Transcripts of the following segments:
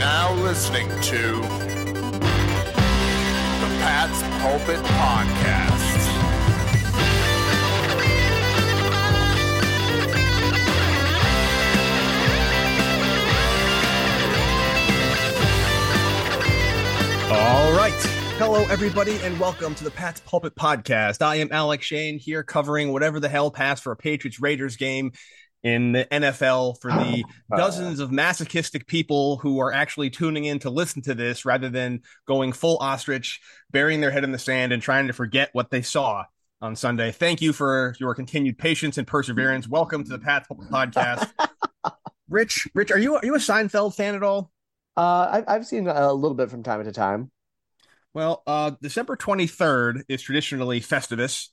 now listening to the Pat's Pulpit Podcast. All right. Hello, everybody, and welcome to the Pat's Pulpit Podcast. I am Alec Shane here covering whatever the hell passed for a Patriots Raiders game in the NFL for the dozens of masochistic people who are actually tuning in to listen to this rather than going full ostrich, burying their head in the sand and trying to forget what they saw on Sunday. Thank you for your continued patience and perseverance. Welcome to the Pat's Podcast. Rich, Rich, are you are you a Seinfeld fan at all? Uh, I, I've seen a little bit from time to time. Well, uh, December 23rd is traditionally Festivus.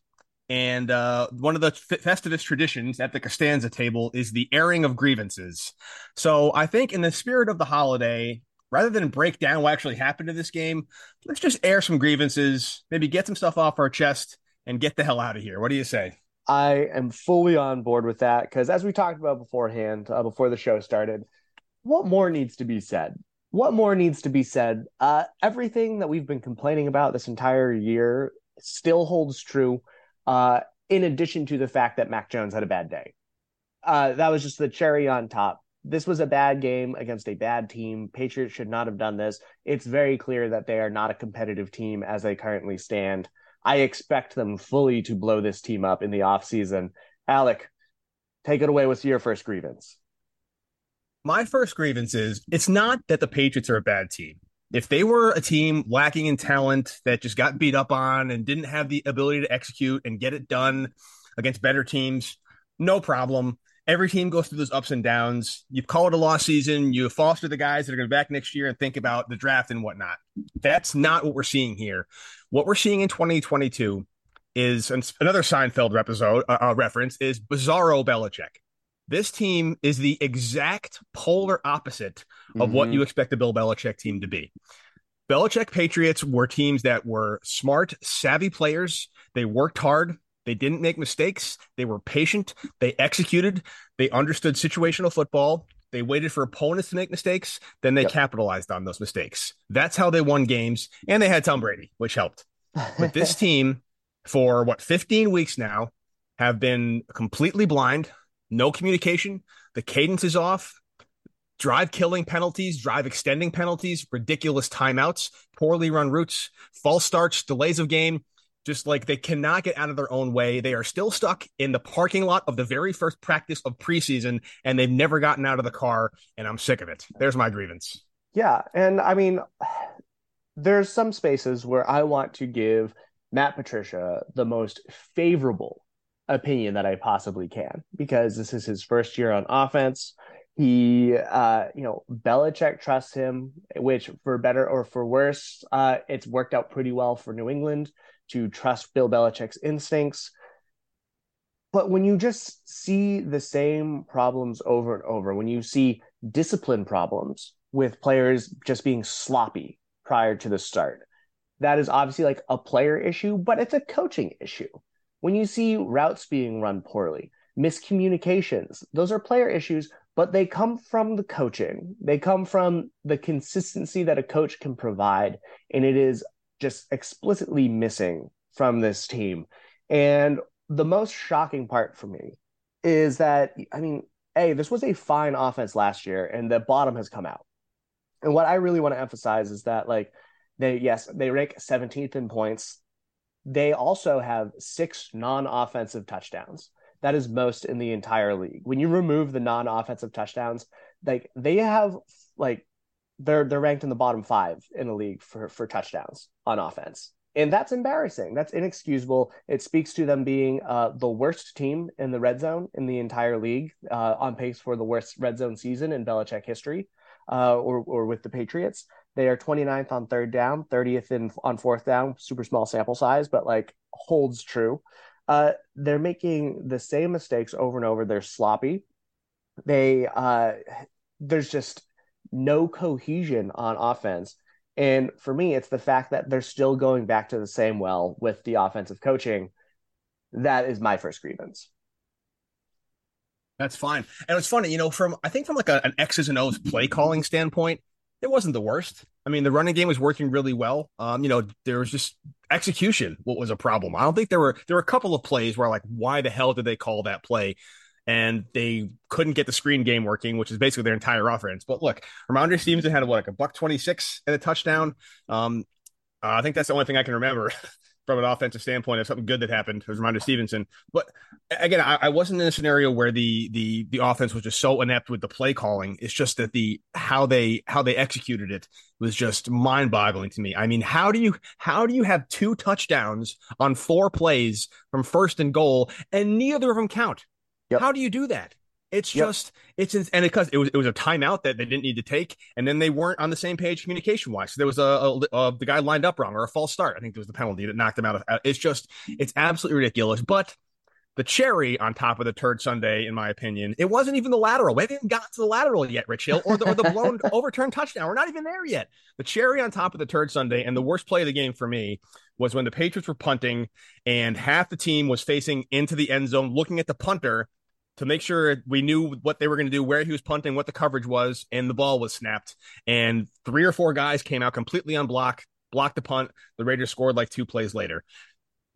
And uh, one of the f- Festivus traditions at the Costanza table is the airing of grievances. So I think, in the spirit of the holiday, rather than break down what actually happened to this game, let's just air some grievances, maybe get some stuff off our chest, and get the hell out of here. What do you say? I am fully on board with that because, as we talked about beforehand, uh, before the show started, what more needs to be said? What more needs to be said? Uh, everything that we've been complaining about this entire year still holds true. Uh, in addition to the fact that Mac Jones had a bad day, uh, that was just the cherry on top. This was a bad game against a bad team. Patriots should not have done this. It's very clear that they are not a competitive team as they currently stand. I expect them fully to blow this team up in the offseason. Alec, take it away with your first grievance. My first grievance is it's not that the Patriots are a bad team. If they were a team lacking in talent that just got beat up on and didn't have the ability to execute and get it done against better teams, no problem. Every team goes through those ups and downs. You call it a lost season. You foster the guys that are going to be back next year and think about the draft and whatnot. That's not what we're seeing here. What we're seeing in 2022 is another Seinfeld episode uh, uh, reference is Bizarro Belichick. This team is the exact polar opposite of mm-hmm. what you expect the Bill Belichick team to be. Belichick Patriots were teams that were smart, savvy players. They worked hard. They didn't make mistakes. They were patient. They executed. They understood situational football. They waited for opponents to make mistakes. Then they yep. capitalized on those mistakes. That's how they won games. And they had Tom Brady, which helped. But this team, for what, 15 weeks now, have been completely blind no communication. The cadence is off. Drive killing penalties, drive extending penalties, ridiculous timeouts, poorly run routes, false starts, delays of game. Just like they cannot get out of their own way. They are still stuck in the parking lot of the very first practice of preseason, and they've never gotten out of the car. And I'm sick of it. There's my grievance. Yeah. And I mean, there's some spaces where I want to give Matt Patricia the most favorable opinion that I possibly can because this is his first year on offense. He, uh, you know, Belichick trusts him, which for better or for worse, uh, it's worked out pretty well for New England to trust Bill Belichick's instincts. But when you just see the same problems over and over, when you see discipline problems with players just being sloppy prior to the start, that is obviously like a player issue, but it's a coaching issue when you see routes being run poorly, miscommunications, those are player issues, but they come from the coaching. They come from the consistency that a coach can provide. And it is just explicitly missing from this team. And the most shocking part for me is that, I mean, hey, this was a fine offense last year, and the bottom has come out. And what I really want to emphasize is that, like, they, yes, they rank 17th in points they also have six non-offensive touchdowns. That is most in the entire league. When you remove the non-offensive touchdowns, like they have like they're they're ranked in the bottom five in the league for for touchdowns on offense. And that's embarrassing. That's inexcusable. It speaks to them being uh, the worst team in the red zone in the entire league, uh, on pace for the worst red zone season in Belichick history, uh, or or with the Patriots. They are 29th on third down, 30th in on fourth down, super small sample size, but like holds true. Uh, they're making the same mistakes over and over. They're sloppy. They uh, there's just no cohesion on offense. And for me, it's the fact that they're still going back to the same well with the offensive coaching. That is my first grievance. That's fine. And it's funny, you know, from I think from like a, an X's and O's play calling standpoint, it wasn't the worst. I mean, the running game was working really well. Um, you know, there was just execution what was a problem. I don't think there were there were a couple of plays where like, why the hell did they call that play? And they couldn't get the screen game working, which is basically their entire offense. But look, Rhamondre Stevenson had what, like a buck twenty six and a touchdown. Um, uh, I think that's the only thing I can remember from an offensive standpoint of something good that happened. It was Rhamondre Stevenson. But again, I, I, wasn't in a scenario where the the the offense was just so inept with the play calling. It's just that the how they how they executed it was just mind boggling to me. I mean, how do you how do you have two touchdowns on four plays from first and goal and neither of them count? Yep. How do you do that? It's yep. just it's and because it was it was a timeout that they didn't need to take, and then they weren't on the same page communication wise. So there was a, a, a, uh, the guy lined up wrong or a false start. I think it was the penalty that knocked him out of. Uh, it's just it's absolutely ridiculous. But the cherry on top of the turd Sunday, in my opinion, it wasn't even the lateral. We haven't even got to the lateral yet, Rich Hill, or the, or the blown overturned touchdown. We're not even there yet. The cherry on top of the turd Sunday, and the worst play of the game for me was when the Patriots were punting and half the team was facing into the end zone, looking at the punter to make sure we knew what they were going to do, where he was punting, what the coverage was, and the ball was snapped. And three or four guys came out completely unblocked, blocked the punt. The Raiders scored like two plays later.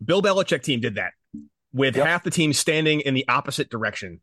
Bill Belichick team did that with yep. half the team standing in the opposite direction.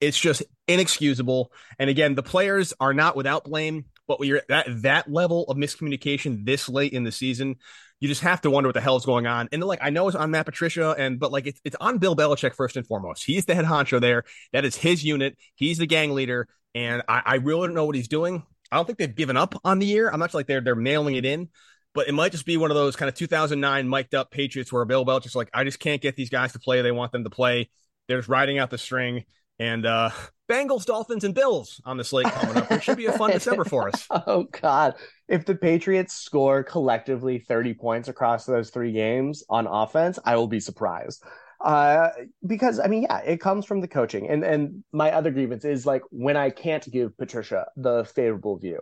It's just inexcusable. And again, the players are not without blame, but when you're at that level of miscommunication this late in the season, you just have to wonder what the hell is going on. And like, I know it's on Matt Patricia, and but like, it's, it's on Bill Belichick first and foremost. He's the head honcho there. That is his unit. He's the gang leader, and I, I really don't know what he's doing. I don't think they've given up on the year. I'm not like they're they're mailing it in, but it might just be one of those kind of 2009 mic'd up Patriots where Bill Belichick's like, I just can't get these guys to play. They want them to play. They're just riding out the string. And uh Bengals, Dolphins, and Bills on the slate coming up. It should be a fun December for us. Oh God. If the Patriots score collectively 30 points across those three games on offense, I will be surprised. Uh, because I mean, yeah, it comes from the coaching. And and my other grievance is like when I can't give Patricia the favorable view.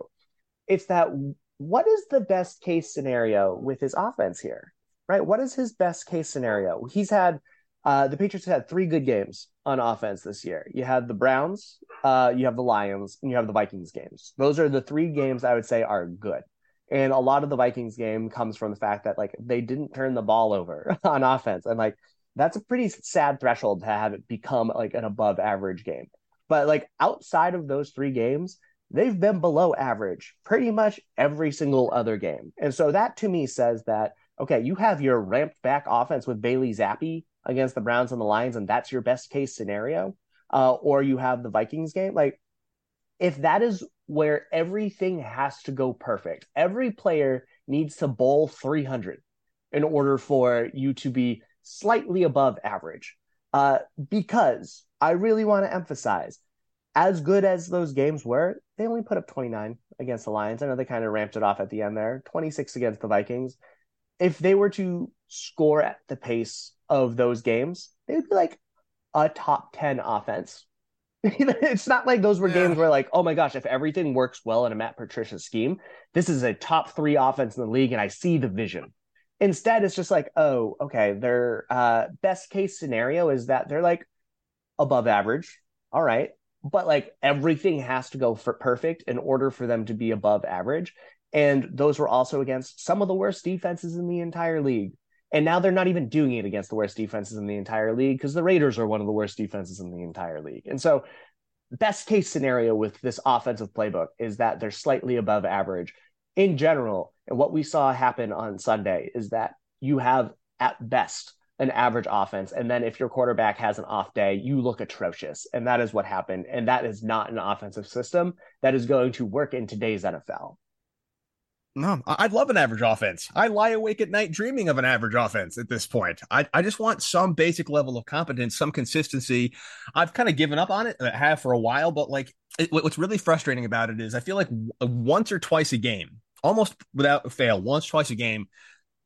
It's that what is the best case scenario with his offense here? Right? What is his best case scenario? He's had uh, the Patriots had three good games on offense this year. You had the Browns, uh, you have the Lions, and you have the Vikings games. Those are the three games I would say are good. And a lot of the Vikings game comes from the fact that like they didn't turn the ball over on offense, and like that's a pretty sad threshold to have it become like an above average game. But like outside of those three games, they've been below average pretty much every single other game. And so that to me says that okay, you have your ramped back offense with Bailey Zappe against the Browns and the Lions, and that's your best case scenario, uh, or you have the Vikings game, like if that is where everything has to go perfect, every player needs to bowl 300 in order for you to be slightly above average. Uh, because I really want to emphasize, as good as those games were, they only put up 29 against the Lions. I know they kind of ramped it off at the end there, 26 against the Vikings. If they were to score at the pace of those games, they would be like a top 10 offense. it's not like those were yeah. games where like, oh my gosh, if everything works well in a Matt Patricia scheme, this is a top three offense in the league, and I see the vision. Instead, it's just like, oh, okay, their uh, best case scenario is that they're like above average. All right. But like everything has to go for perfect in order for them to be above average. And those were also against some of the worst defenses in the entire league. And now they're not even doing it against the worst defenses in the entire league because the Raiders are one of the worst defenses in the entire league. And so, best case scenario with this offensive playbook is that they're slightly above average in general. And what we saw happen on Sunday is that you have at best an average offense. And then if your quarterback has an off day, you look atrocious. And that is what happened. And that is not an offensive system that is going to work in today's NFL. No, I'd love an average offense. I lie awake at night dreaming of an average offense at this point. I, I just want some basic level of competence, some consistency. I've kind of given up on it. I have for a while, but like it, what's really frustrating about it is I feel like uh, once or twice a game, almost without fail, once, twice a game,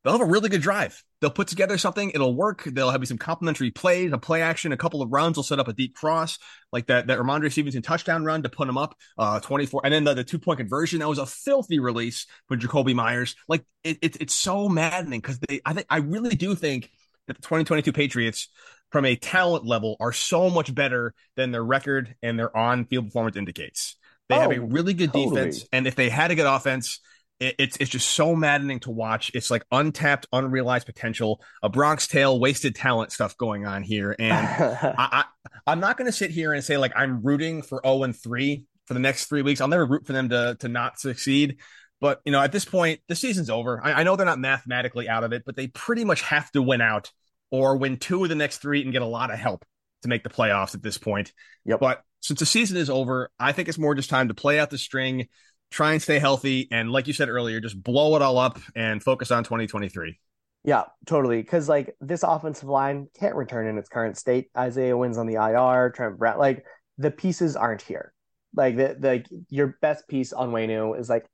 they'll have a really good drive. They'll put together something, it'll work. They'll have some complimentary plays, a play action, a couple of runs. They'll set up a deep cross, like that that Rhamondre Stevenson touchdown run to put them up uh 24. And then the, the two point conversion, that was a filthy release for Jakobi Meyers. Like it, it it's so maddening because they I think I really do think that the 2022 Patriots from a talent level are so much better than their record and their on field performance indicates They Oh, have a really good totally. defense, and if they had a good offense, it, it's it's just so maddening to watch. It's like untapped, unrealized potential, a Bronx Tale, wasted talent stuff going on here. And I, I I'm not going to sit here and say like I'm rooting for 0 and 3 for the next three weeks. I'll never root for them to to not succeed. But you know, at this point, the season's over. I, I know they're not mathematically out of it, but they pretty much have to win out or win two of the next three and get a lot of help to make the playoffs at this point. Yep. But since the season is over, I think it's more just time to play out the string, try and stay healthy, and like you said earlier, just blow it all up and focus on 2023. Yeah, totally. Because like this offensive line can't return in its current state. Isaiah Wynn's on the IR. Trent Brown, like the pieces aren't here. Like the the your best piece Onwenu is like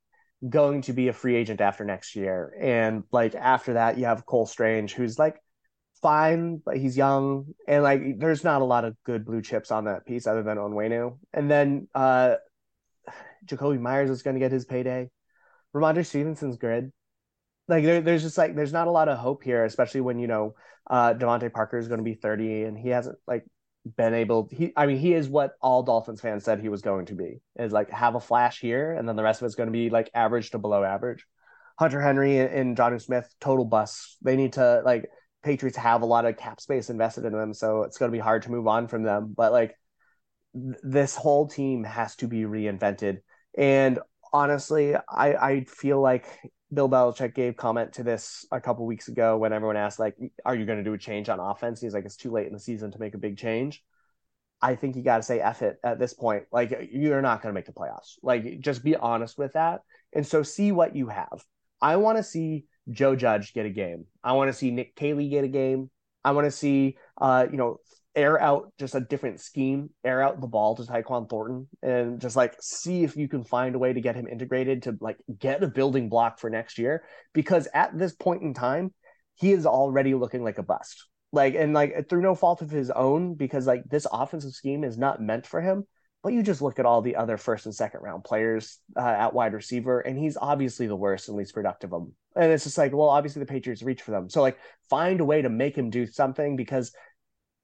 going to be a free agent after next year, and like after that you have Cole Strange, who's like fine, but he's young, and like there's not a lot of good blue chips on that piece other than Onwenu. And then uh Jakobi Meyers is going to get his payday. Rhamondre Stevenson's good like there, there's just like there's not a lot of hope here, especially when you know uh DeVante Parker is going to be 30 and he hasn't like been able he I mean he is what all Dolphins fans said he was going to be is like have a flash here and then the rest of it's going to be like average to below average. Hunter Henry and, and Jonnu Smith total bust. They need to like Patriots have a lot of cap space invested in them, so it's going to be hard to move on from them. But like th- this whole team has to be reinvented. And honestly, I I feel like Bill Belichick gave comment to this a couple weeks ago when everyone asked, like, are you going to do a change on offense? He's like, it's too late in the season to make a big change. I think you got to say F it at this point. Like, you're not going to make the playoffs. Like, just be honest with that. And so see what you have. I want to see Joe Judge get a game. I want to see Nick Caley get a game. I want to see, uh, you know, air out just a different scheme, air out the ball to Tyquan Thornton, and just like see if you can find a way to get him integrated to like get a building block for next year. Because at this point in time, he is already looking like a bust. Like and like through no fault of his own, because like this offensive scheme is not meant for him. But you just look at all the other first and second round players uh, at wide receiver, and he's obviously the worst and least productive of them. And it's just like, well, obviously the Patriots reach for them. So like, find a way to make him do something because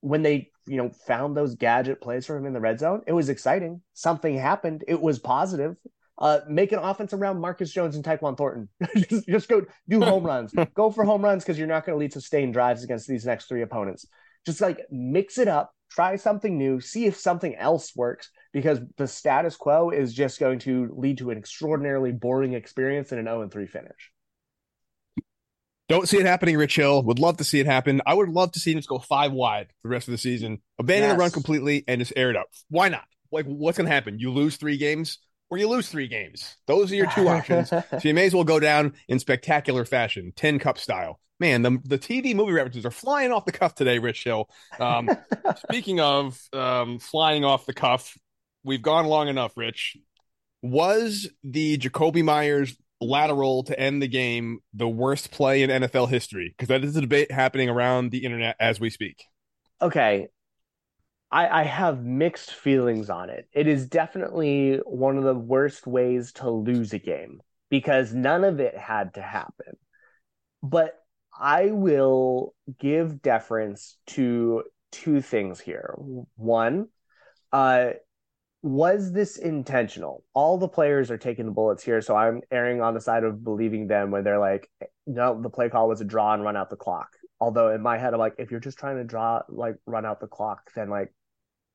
when they you know found those gadget plays for him in the red zone, it was exciting. Something happened. It was positive. Uh, make an offense around Marcus Jones and Tyquan Thornton. just, just go do home runs. go for home runs because you're not going to lead sustained drives against these next three opponents. Just like mix it up, try something new, see if something else works because the status quo is just going to lead to an extraordinarily boring experience and an 0 3 finish. Don't see it happening, Rich Hill. Would love to see it happen. I would love to see him just go five wide the rest of the season, abandon Yes. the run completely, and just air it up. Why not? Like, what's going to happen? You lose three games, or you lose three games. Those are your two options. So you may as well go down in spectacular fashion, Tin Cup style. Man, the the TV movie references are flying off the cuff today, Rich Hill. Um, speaking of um, flying off the cuff, we've gone long enough, Rich. Was the Jakobi Meyers lateral to end the game the worst play in NFL history? Because that is a debate happening around the internet as we speak. okay I, I have mixed feelings on it it is definitely one of the worst ways to lose a game because none of it had to happen but i will give deference to two things here one uh was this intentional? All the players are taking the bullets here so i'm erring on the side of believing them when they're like no the play call was a draw and run out the clock. Although in my head i'm like if you're just trying to draw like run out the clock then like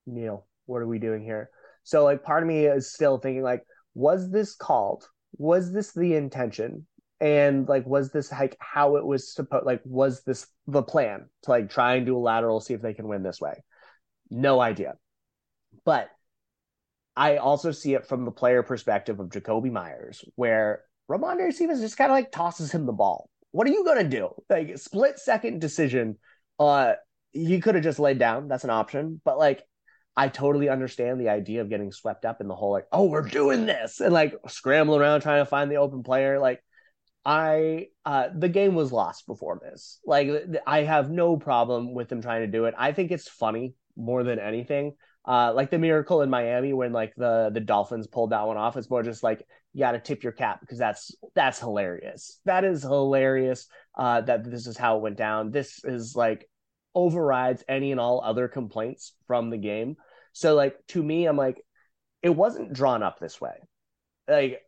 neil what are we doing here? So like part of me is still thinking like was this called? Was this the intention? And like was this like how it was supposed like was this the plan? To like try and do a lateral see if they can win this way. No idea. But I also see it from the player perspective of Jakobi Meyers, where Rhamondre Stevens just kind of like tosses him the ball. What are you gonna do? Like split second decision. Uh, he could have just laid down. That's an option. But like, I totally understand the idea of getting swept up in the whole like, oh, we're doing this, and like scrambling around trying to find the open player. Like, I uh, the game was lost before this. Like, I have no problem with them trying to do it. I think it's funny more than anything uh, like the miracle in Miami when like the the Dolphins pulled that one off. It's more just like you got to tip your cap because that's that's hilarious. That is hilarious. Uh, that this is how it went down. This is like overrides any and all other complaints from the game. So like to me, I'm like, it wasn't drawn up this way. Like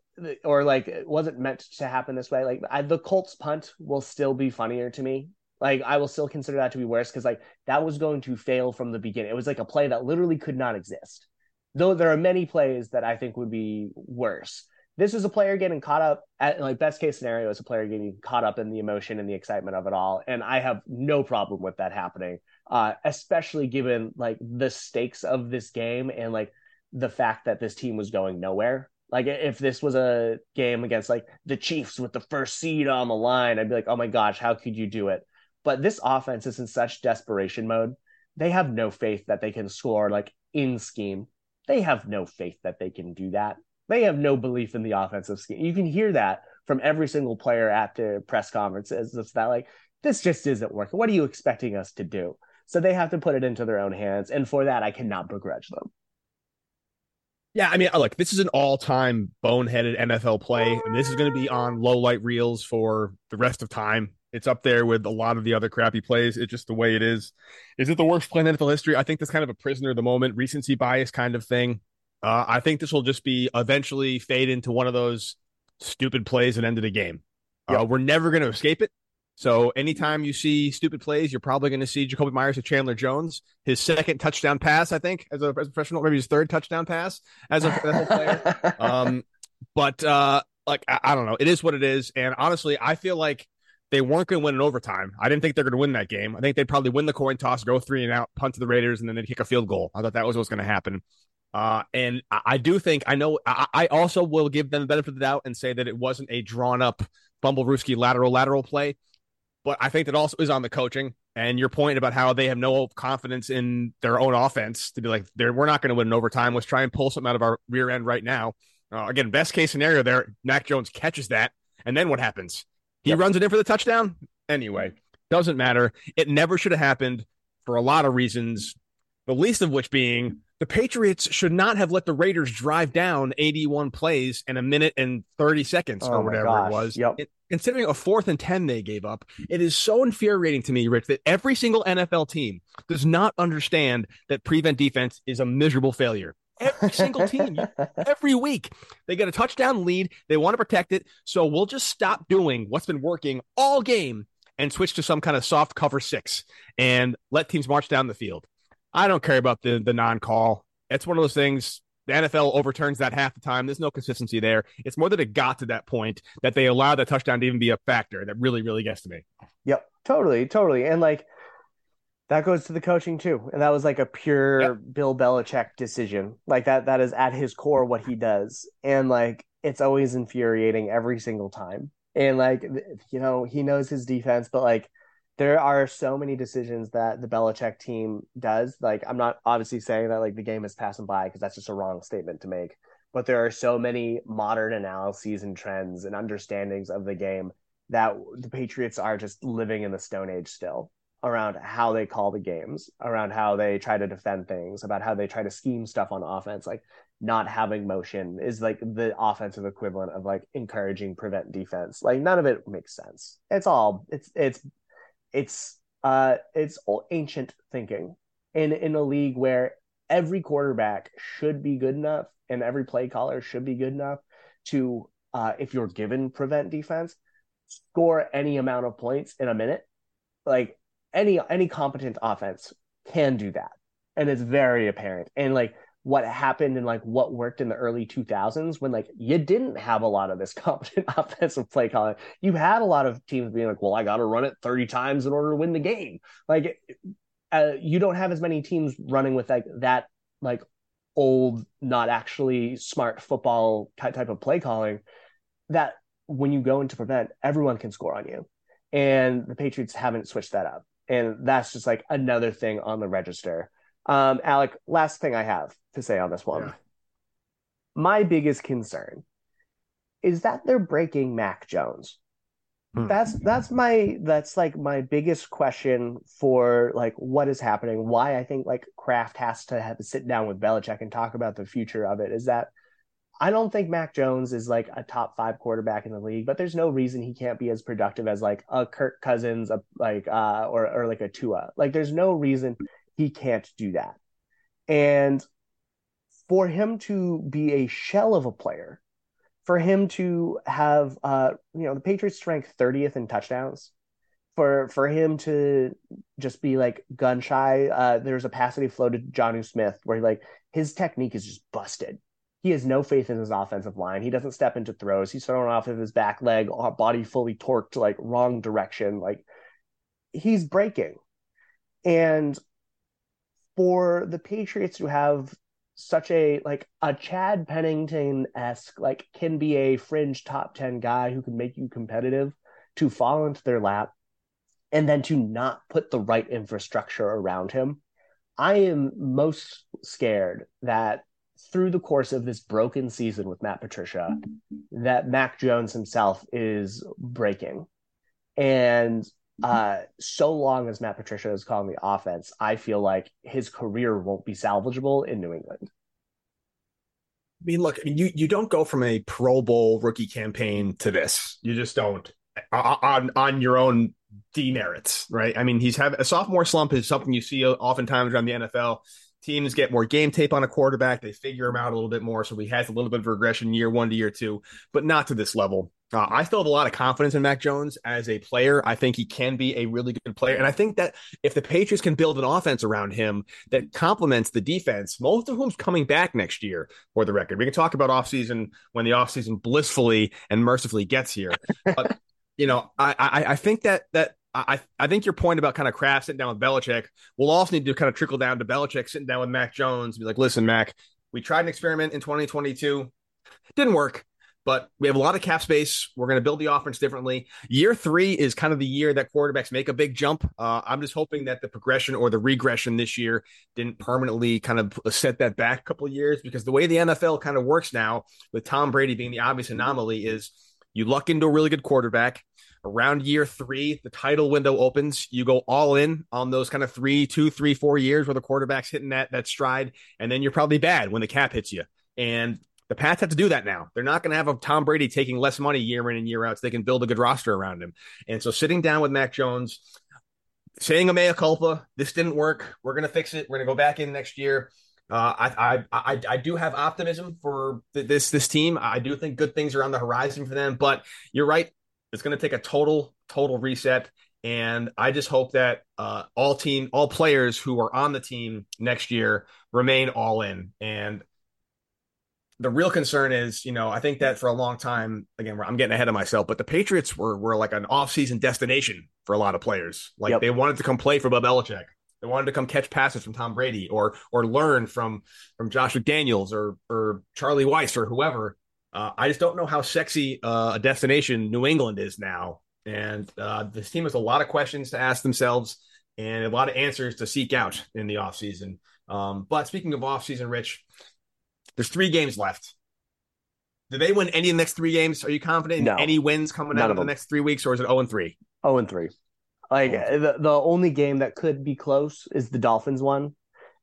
or like it wasn't meant to happen this way. Like I, the Colts punt will still be funnier to me. Like I will still consider that to be worse because like that was going to fail from the beginning. It was like a play that literally could not exist. Though there are many plays that I think would be worse. This is a player getting caught up at like best case scenario is a player getting caught up in the emotion and the excitement of it all. And I have no problem with that happening. Uh, especially given like the stakes of this game and like the fact that this team was going nowhere like if this was a game against like the Chiefs with the first seed on the line, I'd be like, oh my gosh, how could you do it? But this offense is in such desperation mode. They have no faith that they can score like in scheme. They have no faith that they can do that. They have no belief in the offensive scheme. You can hear that from every single player at the press conferences. It's that like this just isn't working. What are you expecting us to do? So they have to put it into their own hands, and for that, I cannot begrudge them. Yeah, I mean, look, this is an all-time boneheaded NFL play, and this is going to be on low light reels for the rest of time. It's up there with a lot of the other crappy plays. It's just the way it is. Is it the worst play in NFL history? I think that's kind of a prisoner of the moment, recency bias kind of thing. Uh, I think this will just be eventually fade into one of those stupid plays and end of the game. Uh, we're never going to escape it. So anytime you see stupid plays, you're probably going to see Jakobi Meyers to Chandler Jones, his second touchdown pass, I think, as a, as a professional, maybe his third touchdown pass as a player. Um, but uh, like I, I, don't know, it is what it is. And honestly, I feel like they weren't going to win in overtime. I didn't think they're going to win that game. I think they'd probably win the coin toss, go three and out, punt to the Raiders, and then they'd kick a field goal. I thought that was what was going to happen. Uh, and I, I, do think I know. I, I, also will give them the benefit of the doubt and say that it wasn't a drawn up Bumble Ruski lateral lateral play. But I think that also is on the coaching and your point about how they have no confidence in their own offense to be like, we're not going to win in overtime. Let's try and pull something out of our rear end right now. Uh, again, best case scenario there, Mac Jones catches that. And then what happens? He yep. runs it in for the touchdown. Anyway, doesn't matter. It never should have happened for a lot of reasons, the least of which being the Patriots should not have let the Raiders drive down 81 plays in a minute and 30 seconds oh or whatever it was. Yep. It, considering a fourth and 10 they gave up, it is so infuriating to me, Rich, that every single NFL team does not understand that prevent defense is a miserable failure. Every single team, every week, they get a touchdown lead. They want to protect it. So we'll just stop doing what's been working all game and switch to some kind of soft cover six and let teams march down the field. I don't care about the the non call. It's one of those things. The NFL overturns that half the time. There's no consistency there. It's more that it got to that point that they allowed the touchdown to even be a factor. That really, really gets to me. Yep, totally, totally. And like that goes to the coaching too. And that was like a pure yep. Bill Belichick decision. Like that that is at his core what he does. And like it's always infuriating every single time. And like you know, he knows his defense, but like there are so many decisions that the Belichick team does. Like, I'm not obviously saying that like the game is passing by because that's just a wrong statement to make. But there are so many modern analyses and trends and understandings of the game that the Patriots are just living in the Stone Age still around how they call the games, around how they try to defend things, about how they try to scheme stuff on offense. Like not having motion is like the offensive equivalent of like encouraging prevent defense. Like none of it makes sense. It's all it's it's it's uh it's ancient thinking in in a league where every quarterback should be good enough and every play caller should be good enough to uh if you're given prevent defense score any amount of points in a minute like any any competent offense can do that and it's very apparent and like what happened and like what worked in the early 2000s when like you didn't have a lot of this competent offensive play calling. You had a lot of teams being like, well, I got to run it 30 times in order to win the game. Like uh, you don't have as many teams running with like that like old, not actually smart football type of play calling that when you go into prevent, everyone can score on you. And the Patriots haven't switched that up. And that's just like another thing on the register um, Alec, last thing I have to say on this one. Yeah. My biggest concern is that they're breaking Mac Jones. Hmm. That's that's my that's like my biggest question for like what is happening. Why I think like Kraft has to have to sit down with Belichick and talk about the future of it is that I don't think Mac Jones is like a top five quarterback in the league, but there's no reason he can't be as productive as like a Kirk Cousins, a, like uh, or or like a Tua. Like there's no reason he can't do that. And for him to be a shell of a player, for him to have, uh, you know, the Patriots ranked 30th in touchdowns, for for him to just be like gun shy. Uh, there's a pass that he floated Jonnu Smith where he like his technique is just busted. He has no faith in his offensive line. He doesn't step into throws. He's thrown off of his back leg, body fully torqued, like wrong direction. Like he's breaking. And for the Patriots to have such a like a Chad Pennington esque, like can be a fringe top 10 guy who can make you competitive to fall into their lap and then to not put the right infrastructure around him. I am most scared that through the course of this broken season with Matt Patricia, that Mac Jones himself is breaking. And uh, so long as Matt Patricia is calling the offense, I feel like his career won't be salvageable in New England. I mean, look, I mean, you you don't go from a Pro Bowl rookie campaign to this. You just don't on on your own demerits, right? I mean, he's having a sophomore slump is something you see oftentimes around the NFL. Teams get more game tape on a quarterback. They figure him out a little bit more. So he has a little bit of regression year one to year two, but not to this level. Uh, I still have a lot of confidence in Mac Jones as a player. I think he can be a really good player. And I think that if the Patriots can build an offense around him that complements the defense, most of whom's coming back next year for the record. We can talk about offseason when the offseason blissfully and mercifully gets here. But, you know, I, I, I think that that I, I think your point about kind of Kraft sitting down with Belichick will also need to kind of trickle down to Belichick sitting down with Mac Jones and be like, listen, Mac, we tried an experiment in 2022. Didn't work, but we have a lot of cap space. We're going to build the offense differently. Year three is kind of the year that quarterbacks make a big jump. Uh, I'm just hoping that the progression or the regression this year didn't permanently kind of set that back a couple of years because the way the NFL kind of works now, with Tom Brady being the obvious anomaly, is you luck into a really good quarterback around year three, the title window opens. You go all in on those kind of three, two, three, four years where the quarterback's hitting that that stride, and then you're probably bad when the cap hits you. And the Pats have to do that now. They're not going to have a Tom Brady taking less money year in and year out, so they can build a good roster around him. And so sitting down with Mac Jones, saying a mea culpa, this didn't work. We're going to fix it. We're going to go back in next year. Uh, I, I, I I do have optimism for this this team. I do think good things are on the horizon for them. But you're right. It's going to take a total total reset, and I just hope that uh, all team all players who are on the team next year remain all in. And the real concern is, you know, I think that for a long time, again, I'm getting ahead of myself, but the Patriots were were like an off season destination for a lot of players. Like yep. they wanted to come play for Bob Belichick. They wanted to come catch passes from Tom Brady or or learn from from Josh McDaniels or or Charlie Weis or whoever. Uh, I just don't know how sexy uh, a destination New England is now. And uh, this team has a lot of questions to ask themselves and a lot of answers to seek out in the offseason. Um, but speaking of offseason, Rich, there's three games left. Do they win any of the next three games? Are you confident in no. any wins coming out of, the next three weeks, or is it 0 and 3? 0 and 3. Like oh. the, the only game that could be close is the Dolphins one.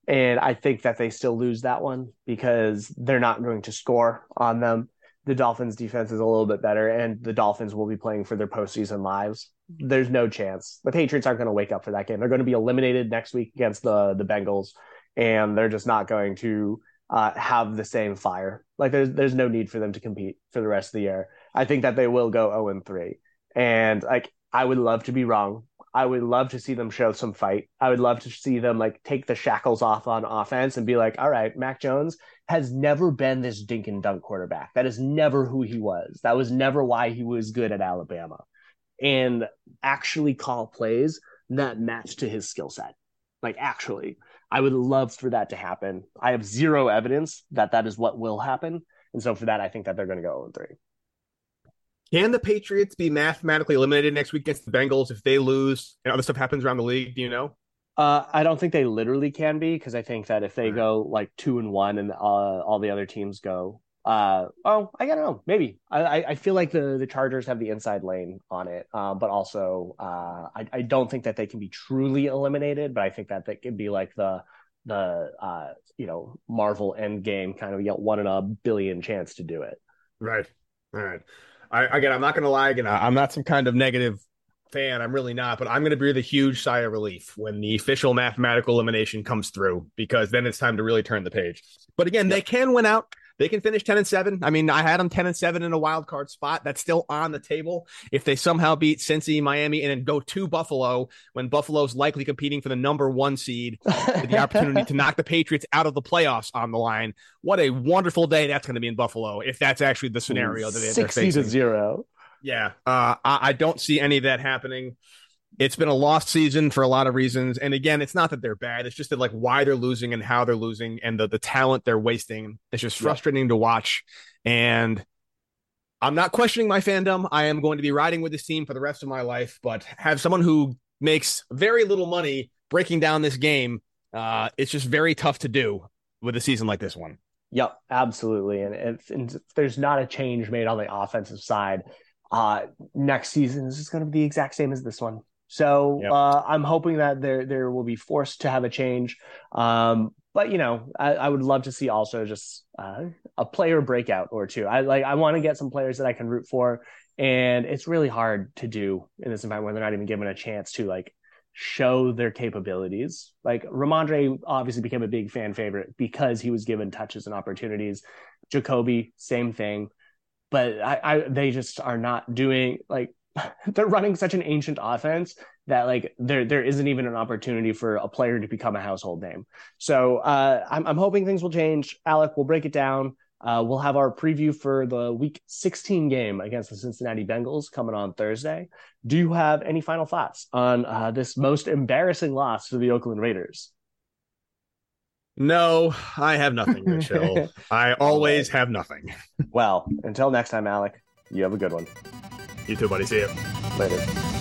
And I think that they still lose that one because they're not going to score on them the Dolphins defense is a little bit better and the Dolphins will be playing for their postseason lives. There's no chance. The Patriots aren't going to wake up for that game. They're going to be eliminated next week against the the Bengals and they're just not going to uh, have the same fire. Like there's there's no need for them to compete for the rest of the year. I think that they will go 0 and 3. And like I would love to be wrong. I would love to see them show some fight. I would love to see them like take the shackles off on offense and be like, all right, Mac Jones has never been this dink and dunk quarterback. That is never who he was. That was never why he was good at Alabama. And actually call plays that match to his skill set. Like actually, I would love for that to happen. I have zero evidence that that is what will happen. And so for that, I think that they're going to go 0 3. Can the Patriots be mathematically eliminated next week against the Bengals if they lose and other stuff happens around the league? Do you know? Uh, I don't think they literally can be because I think that if they go like two and one and uh, all the other teams go, uh, oh, I don't know, maybe. I, I feel like the the Chargers have the inside lane on it, um, but also uh, I, I don't think that they can be truly eliminated. But I think that they could be like the the uh, you know Marvel End Game kind of you know, one in a billion chance to do it. Right. All right. I, again, I'm not going to lie. Again, I'm not some kind of negative fan. I'm really not, but I'm going to breathe a huge sigh of relief when the official mathematical elimination comes through because then it's time to really turn the page. But again, yep. they can win out. They can finish 10 and 7. I mean, I had them 10 and 7 in a wild card spot. That's still on the table. If they somehow beat Cincy, Miami, and then go to Buffalo when Buffalo's likely competing for the number one seed with the opportunity to knock the Patriots out of the playoffs on the line, what a wonderful day that's going to be in Buffalo if that's actually the scenario that they're 60 to 0. Yeah. Uh, I, I don't see any of that happening it's been a lost season for a lot of reasons. And again, it's not that they're bad. It's just that like why they're losing and how they're losing and the, the talent they're wasting. It's just frustrating yeah. to watch. And I'm not questioning my fandom. I am going to be riding with this team for the rest of my life, but have someone who makes very little money breaking down this game. Uh, it's just very tough to do with a season like this one. Yep, absolutely. And if, and if there's not a change made on the offensive side, uh, next season is going to be the exact same as this one. So yep. uh, I'm hoping that there there will be forced to have a change. Um, but you know, I, I, would love to see also just uh, a player breakout or two. I like I want to get some players that I can root for, and it's really hard to do in this environment when they're not even given a chance to like show their capabilities. Like Rhamondre obviously became a big fan favorite because he was given touches and opportunities. Jakobi, same thing. But I, I they just are not doing like they're running such an ancient offense that like there there isn't even an opportunity for a player to become a household name. So uh, I'm I'm hoping things will change. Alec, we'll break it down. Uh, we'll have our preview for the Week 16 game against the Cincinnati Bengals coming on Thursday. Do you have any final thoughts on uh, this most embarrassing loss to the Oakland Raiders? No, I have nothing, Mitchell. I always have nothing. well, until next time, Alec, you have a good one. You too, buddy. See you later.